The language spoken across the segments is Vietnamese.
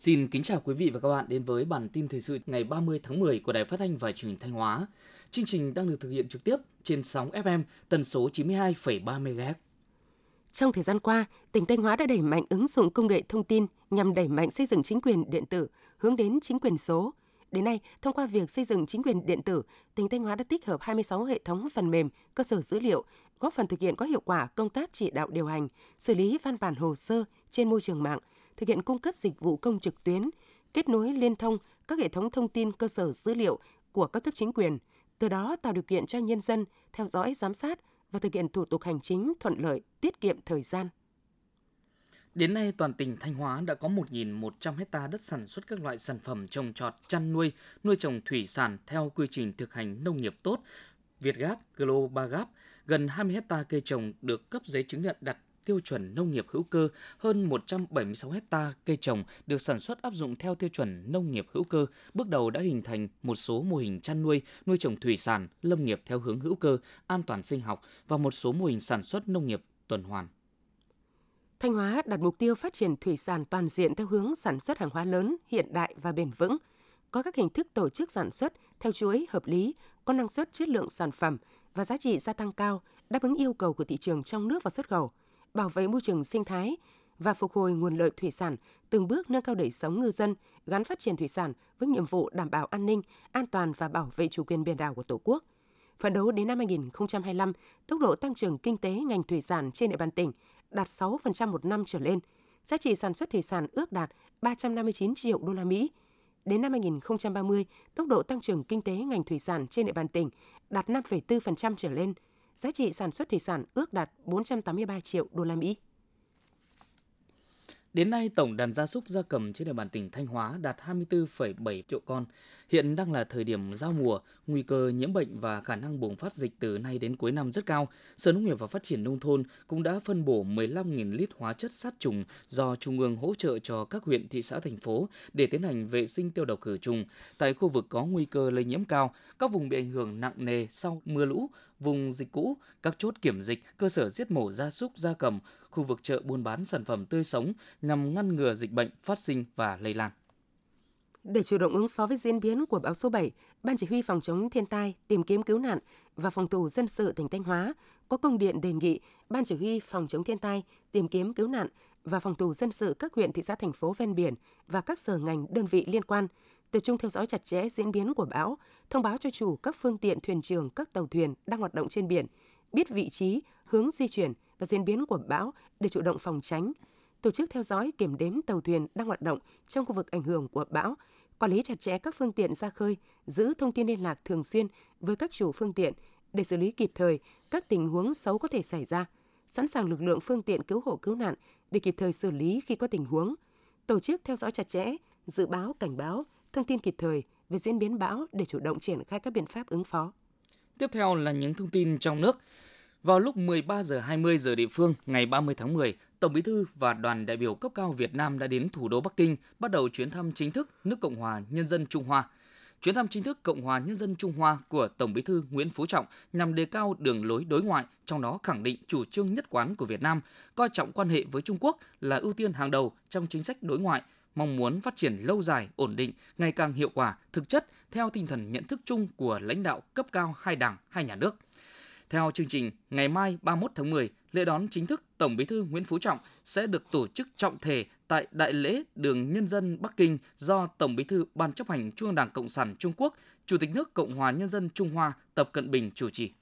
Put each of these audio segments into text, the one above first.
Xin kính chào quý vị và các bạn đến với bản tin thời sự ngày 30 tháng 10 của Đài Phát thanh và Truyền hình Thanh Hóa. Chương trình đang được thực hiện trực tiếp trên sóng FM tần số 92,3 MHz. Trong thời gian qua, tỉnh Thanh Hóa đã đẩy mạnh ứng dụng công nghệ thông tin nhằm đẩy mạnh xây dựng chính quyền điện tử, hướng đến chính quyền số. Đến nay, thông qua việc xây dựng chính quyền điện tử, tỉnh Thanh Hóa đã tích hợp 26 hệ thống phần mềm, cơ sở dữ liệu, góp phần thực hiện có hiệu quả công tác chỉ đạo điều hành, xử lý văn bản hồ sơ trên môi trường mạng, thực hiện cung cấp dịch vụ công trực tuyến, kết nối liên thông các hệ thống thông tin cơ sở dữ liệu của các cấp chính quyền, từ đó tạo điều kiện cho nhân dân theo dõi, giám sát và thực hiện thủ tục hành chính thuận lợi, tiết kiệm thời gian. Đến nay, toàn tỉnh Thanh Hóa đã có 1.100 hecta đất sản xuất các loại sản phẩm trồng trọt, chăn nuôi, nuôi trồng thủy sản theo quy trình thực hành nông nghiệp tốt, Việt Gap, Global Gap. Gần 20 hecta cây trồng được cấp giấy chứng nhận đặt tiêu chuẩn nông nghiệp hữu cơ, hơn 176 hecta cây trồng được sản xuất áp dụng theo tiêu chuẩn nông nghiệp hữu cơ, bước đầu đã hình thành một số mô hình chăn nuôi, nuôi trồng thủy sản, lâm nghiệp theo hướng hữu cơ, an toàn sinh học và một số mô hình sản xuất nông nghiệp tuần hoàn. Thanh Hóa đặt mục tiêu phát triển thủy sản toàn diện theo hướng sản xuất hàng hóa lớn, hiện đại và bền vững, có các hình thức tổ chức sản xuất theo chuỗi hợp lý, có năng suất chất lượng sản phẩm và giá trị gia tăng cao, đáp ứng yêu cầu của thị trường trong nước và xuất khẩu – bảo vệ môi trường sinh thái và phục hồi nguồn lợi thủy sản, từng bước nâng cao đời sống ngư dân, gắn phát triển thủy sản với nhiệm vụ đảm bảo an ninh, an toàn và bảo vệ chủ quyền biển đảo của Tổ quốc. Phấn đấu đến năm 2025, tốc độ tăng trưởng kinh tế ngành thủy sản trên địa bàn tỉnh đạt 6% một năm trở lên, giá trị sản xuất thủy sản ước đạt 359 triệu đô la Mỹ. Đến năm 2030, tốc độ tăng trưởng kinh tế ngành thủy sản trên địa bàn tỉnh đạt 5,4% trở lên – giá trị sản xuất thủy sản ước đạt 483 triệu đô la Mỹ. Đến nay, tổng đàn gia súc gia cầm trên địa bàn tỉnh Thanh Hóa đạt 24,7 triệu con. Hiện đang là thời điểm giao mùa, nguy cơ nhiễm bệnh và khả năng bùng phát dịch từ nay đến cuối năm rất cao. Sở Nông nghiệp và Phát triển Nông thôn cũng đã phân bổ 15.000 lít hóa chất sát trùng do Trung ương hỗ trợ cho các huyện, thị xã, thành phố để tiến hành vệ sinh tiêu độc khử trùng. Tại khu vực có nguy cơ lây nhiễm cao, các vùng bị ảnh hưởng nặng nề sau mưa lũ, vùng dịch cũ, các chốt kiểm dịch, cơ sở giết mổ gia súc gia cầm, khu vực chợ buôn bán sản phẩm tươi sống nhằm ngăn ngừa dịch bệnh phát sinh và lây lan. Để chủ động ứng phó với diễn biến của bão số 7, Ban Chỉ huy Phòng chống thiên tai, tìm kiếm cứu nạn và phòng thủ dân sự tỉnh Thanh Hóa có công điện đề nghị Ban Chỉ huy Phòng chống thiên tai, tìm kiếm cứu nạn và phòng thủ dân sự các huyện, thị xã, thành phố ven biển và các sở ngành, đơn vị liên quan tập trung theo dõi chặt chẽ diễn biến của bão, thông báo cho chủ các phương tiện thuyền trưởng các tàu thuyền đang hoạt động trên biển, biết vị trí, hướng di chuyển và diễn biến của bão để chủ động phòng tránh, tổ chức theo dõi kiểm đếm tàu thuyền đang hoạt động trong khu vực ảnh hưởng của bão, quản lý chặt chẽ các phương tiện ra khơi, giữ thông tin liên lạc thường xuyên với các chủ phương tiện để xử lý kịp thời các tình huống xấu có thể xảy ra, sẵn sàng lực lượng phương tiện cứu hộ cứu nạn để kịp thời xử lý khi có tình huống, tổ chức theo dõi chặt chẽ, dự báo cảnh báo, thông tin kịp thời về diễn biến bão để chủ động triển khai các biện pháp ứng phó. Tiếp theo là những thông tin trong nước. Vào lúc 13 giờ 20 giờ địa phương ngày 30 tháng 10, Tổng Bí thư và đoàn đại biểu cấp cao Việt Nam đã đến thủ đô Bắc Kinh bắt đầu chuyến thăm chính thức nước Cộng hòa Nhân dân Trung Hoa. Chuyến thăm chính thức Cộng hòa Nhân dân Trung Hoa của Tổng Bí thư Nguyễn Phú Trọng nhằm đề cao đường lối đối ngoại, trong đó khẳng định chủ trương nhất quán của Việt Nam, coi trọng quan hệ với Trung Quốc là ưu tiên hàng đầu trong chính sách đối ngoại, mong muốn phát triển lâu dài, ổn định, ngày càng hiệu quả, thực chất theo tinh thần nhận thức chung của lãnh đạo cấp cao hai đảng, hai nhà nước – theo chương trình, ngày mai 31 tháng 10, lễ đón chính thức Tổng Bí thư Nguyễn Phú Trọng sẽ được tổ chức trọng thể tại Đại lễ Đường Nhân dân Bắc Kinh do Tổng Bí thư Ban chấp hành Trung ương Đảng Cộng sản Trung Quốc, Chủ tịch nước Cộng hòa Nhân dân Trung Hoa Tập Cận Bình chủ trì.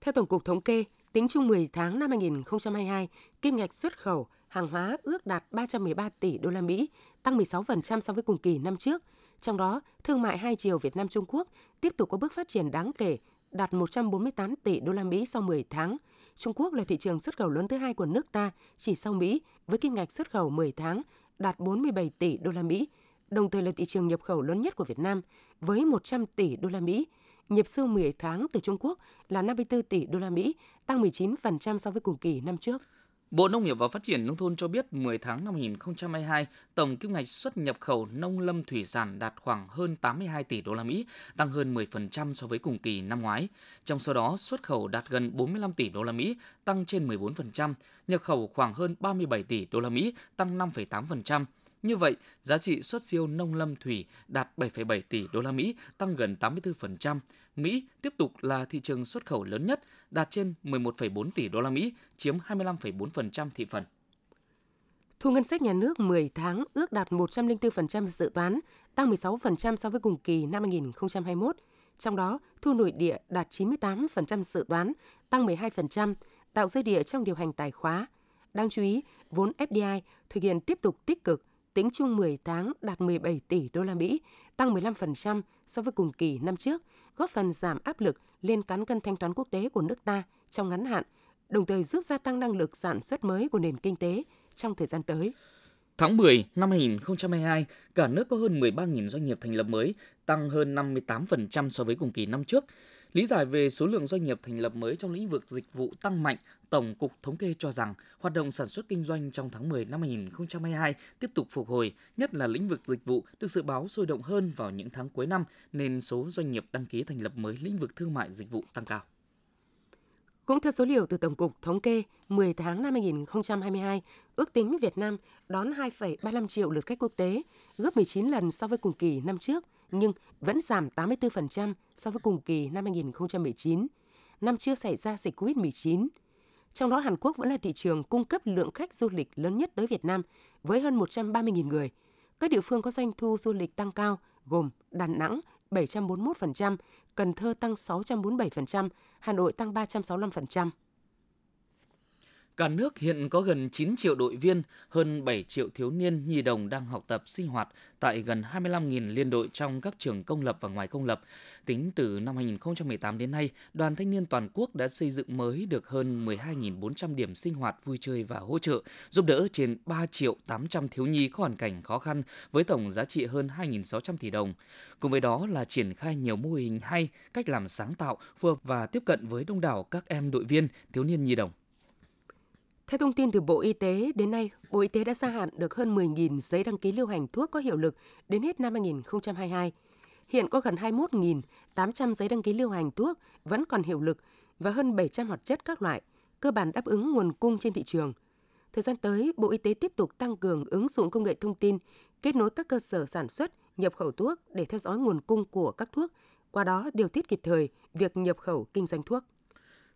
Theo Tổng cục Thống kê, tính chung 10 tháng năm 2022, kim ngạch xuất khẩu hàng hóa ước đạt 313 tỷ đô la Mỹ, tăng 16% so với cùng kỳ năm trước. Trong đó, thương mại hai chiều Việt Nam Trung Quốc tiếp tục có bước phát triển đáng kể đạt 148 tỷ đô la Mỹ sau 10 tháng. Trung Quốc là thị trường xuất khẩu lớn thứ hai của nước ta, chỉ sau Mỹ, với kim ngạch xuất khẩu 10 tháng đạt 47 tỷ đô la Mỹ, đồng thời là thị trường nhập khẩu lớn nhất của Việt Nam với 100 tỷ đô la Mỹ. Nhập siêu 10 tháng từ Trung Quốc là 54 tỷ đô la Mỹ, tăng 19% so với cùng kỳ năm trước. Bộ Nông nghiệp và Phát triển Nông thôn cho biết 10 tháng năm 2022, tổng kim ngạch xuất nhập khẩu nông lâm thủy sản đạt khoảng hơn 82 tỷ đô la Mỹ, tăng hơn 10% so với cùng kỳ năm ngoái. Trong số đó, xuất khẩu đạt gần 45 tỷ đô la Mỹ, tăng trên 14%, nhập khẩu khoảng hơn 37 tỷ đô la Mỹ, tăng 5,8%. Như vậy, giá trị xuất siêu nông lâm thủy đạt 7,7 tỷ đô la Mỹ, tăng gần 84%. Mỹ tiếp tục là thị trường xuất khẩu lớn nhất, đạt trên 11,4 tỷ đô la Mỹ, chiếm 25,4% thị phần. Thu ngân sách nhà nước 10 tháng ước đạt 104% dự toán, tăng 16% so với cùng kỳ năm 2021. Trong đó, thu nội địa đạt 98% dự toán, tăng 12%, tạo dư địa trong điều hành tài khóa. Đáng chú ý, vốn FDI thực hiện tiếp tục tích cực, tính chung 10 tháng đạt 17 tỷ đô la Mỹ, tăng 15% so với cùng kỳ năm trước, góp phần giảm áp lực lên cán cân thanh toán quốc tế của nước ta trong ngắn hạn, đồng thời giúp gia tăng năng lực sản xuất mới của nền kinh tế trong thời gian tới. Tháng 10 năm 2022, cả nước có hơn 13.000 doanh nghiệp thành lập mới, tăng hơn 58% so với cùng kỳ năm trước. Lý giải về số lượng doanh nghiệp thành lập mới trong lĩnh vực dịch vụ tăng mạnh, Tổng cục Thống kê cho rằng hoạt động sản xuất kinh doanh trong tháng 10 năm 2022 tiếp tục phục hồi, nhất là lĩnh vực dịch vụ được dự báo sôi động hơn vào những tháng cuối năm nên số doanh nghiệp đăng ký thành lập mới lĩnh vực thương mại dịch vụ tăng cao. Cũng theo số liệu từ Tổng cục Thống kê, 10 tháng năm 2022, ước tính Việt Nam đón 2,35 triệu lượt khách quốc tế, gấp 19 lần so với cùng kỳ năm trước, nhưng vẫn giảm 84% so với cùng kỳ năm 2019. Năm trước xảy ra dịch COVID-19. Trong đó Hàn Quốc vẫn là thị trường cung cấp lượng khách du lịch lớn nhất tới Việt Nam với hơn 130.000 người. Các địa phương có doanh thu du lịch tăng cao gồm Đà Nẵng 741%, Cần Thơ tăng 647%, Hà Nội tăng 365%. Cả nước hiện có gần 9 triệu đội viên, hơn 7 triệu thiếu niên nhi đồng đang học tập sinh hoạt tại gần 25.000 liên đội trong các trường công lập và ngoài công lập. Tính từ năm 2018 đến nay, Đoàn Thanh niên Toàn quốc đã xây dựng mới được hơn 12.400 điểm sinh hoạt vui chơi và hỗ trợ, giúp đỡ trên 3 triệu 800 thiếu nhi có hoàn cảnh khó khăn với tổng giá trị hơn 2.600 tỷ đồng. Cùng với đó là triển khai nhiều mô hình hay, cách làm sáng tạo, phù hợp và tiếp cận với đông đảo các em đội viên, thiếu niên nhi đồng. Theo thông tin từ Bộ Y tế, đến nay, Bộ Y tế đã gia hạn được hơn 10.000 giấy đăng ký lưu hành thuốc có hiệu lực đến hết năm 2022. Hiện có gần 21.800 giấy đăng ký lưu hành thuốc vẫn còn hiệu lực và hơn 700 hoạt chất các loại, cơ bản đáp ứng nguồn cung trên thị trường. Thời gian tới, Bộ Y tế tiếp tục tăng cường ứng dụng công nghệ thông tin, kết nối các cơ sở sản xuất, nhập khẩu thuốc để theo dõi nguồn cung của các thuốc, qua đó điều tiết kịp thời việc nhập khẩu kinh doanh thuốc.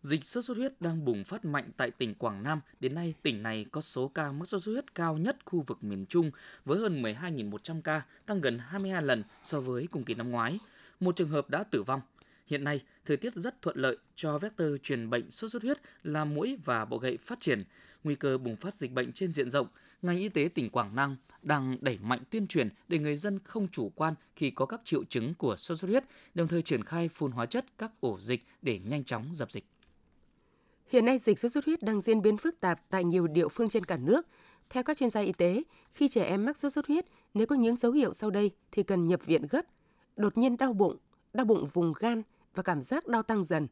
Dịch sốt xuất huyết đang bùng phát mạnh tại tỉnh Quảng Nam. Đến nay, tỉnh này có số ca mắc sốt xuất huyết cao nhất khu vực miền Trung với hơn 12.100 ca, tăng gần 22 lần so với cùng kỳ năm ngoái. Một trường hợp đã tử vong. Hiện nay, thời tiết rất thuận lợi cho vector truyền bệnh sốt xuất huyết là mũi và bọ gậy phát triển. Nguy cơ bùng phát dịch bệnh trên diện rộng, ngành y tế tỉnh Quảng Nam đang đẩy mạnh tuyên truyền để người dân không chủ quan khi có các triệu chứng của sốt xuất huyết, đồng thời triển khai phun hóa chất các ổ dịch để nhanh chóng dập dịch. Hiện nay dịch sốt xuất huyết đang diễn biến phức tạp tại nhiều địa phương trên cả nước. Theo các chuyên gia y tế, khi trẻ em mắc sốt xuất huyết, nếu có những dấu hiệu sau đây thì cần nhập viện gấp. Đột nhiên đau bụng, đau bụng vùng gan và cảm giác đau tăng dần,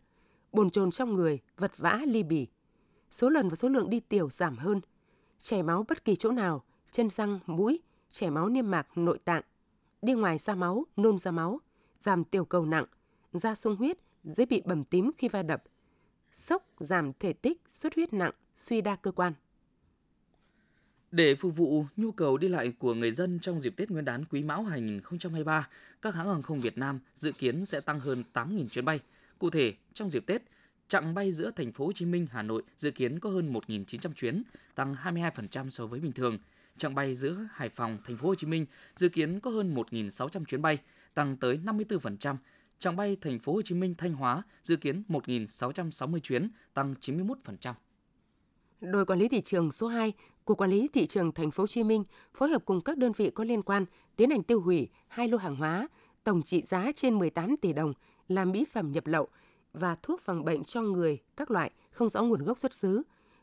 bồn chồn trong người, vật vã ly bì. Số lần và số lượng đi tiểu giảm hơn. Chảy máu bất kỳ chỗ nào, chân răng, mũi, chảy máu niêm mạc, nội tạng. Đi ngoài ra máu, nôn ra máu, giảm tiểu cầu nặng, da sung huyết, dễ bị bầm tím khi va đập – sốc, giảm thể tích, xuất huyết nặng, suy đa cơ quan. Để phục vụ nhu cầu đi lại của người dân trong dịp Tết Nguyên đán Quý Mão 2023, các hãng hàng không Việt Nam dự kiến sẽ tăng hơn 8.000 chuyến bay. Cụ thể, trong dịp Tết, chặng bay giữa thành phố Hồ Chí Minh Hà Nội dự kiến có hơn 1.900 chuyến, tăng 22% so với bình thường. Chặng bay giữa Hải Phòng thành phố Hồ Chí Minh dự kiến có hơn 1.600 chuyến bay, tăng tới 54% Chặng bay thành phố Hồ Chí Minh Thanh Hóa dự kiến 1.660 chuyến, tăng 91%. Đội quản lý thị trường số 2 cục quản lý thị trường thành phố Hồ Chí Minh phối hợp cùng các đơn vị có liên quan tiến hành tiêu hủy hai lô hàng hóa tổng trị giá trên 18 tỷ đồng là mỹ phẩm nhập lậu và thuốc phòng bệnh cho người các loại không rõ nguồn gốc xuất xứ.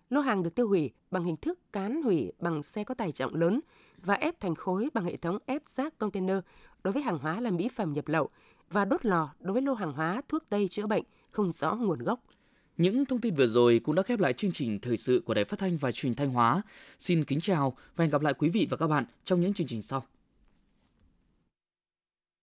Lô hàng được tiêu hủy bằng hình thức cán hủy bằng xe có tải trọng lớn và ép thành khối bằng hệ thống ép rác container đối với hàng hóa là mỹ phẩm nhập lậu và đốt lò đối với lô hàng hóa thuốc tây chữa bệnh, không rõ nguồn gốc. Những thông tin vừa rồi cũng đã khép lại chương trình thời sự của Đài Phát thanh và Truyền thanh Hóa. Xin kính chào và hẹn gặp lại quý vị và các bạn trong những chương trình sau.